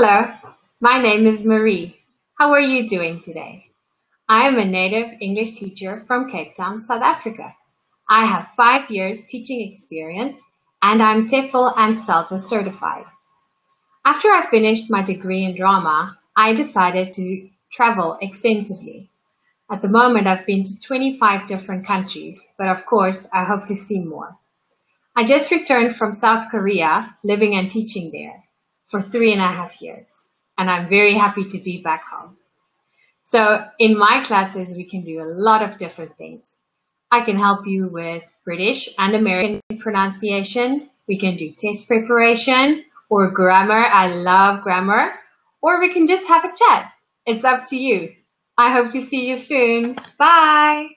Hello, my name is Marie. How are you doing today? I am a native English teacher from Cape Town, South Africa. I have five years teaching experience and I'm TEFL and CELTA certified. After I finished my degree in drama, I decided to travel extensively. At the moment, I've been to 25 different countries, but of course, I hope to see more. I just returned from South Korea, living and teaching there for three and a half years, and I'm very happy to be back home. So in my classes, we can do a lot of different things. I can help you with British and American pronunciation. We can do test preparation or grammar. I love grammar. Or we can just have a chat. It's up to you. I hope to see you soon. Bye.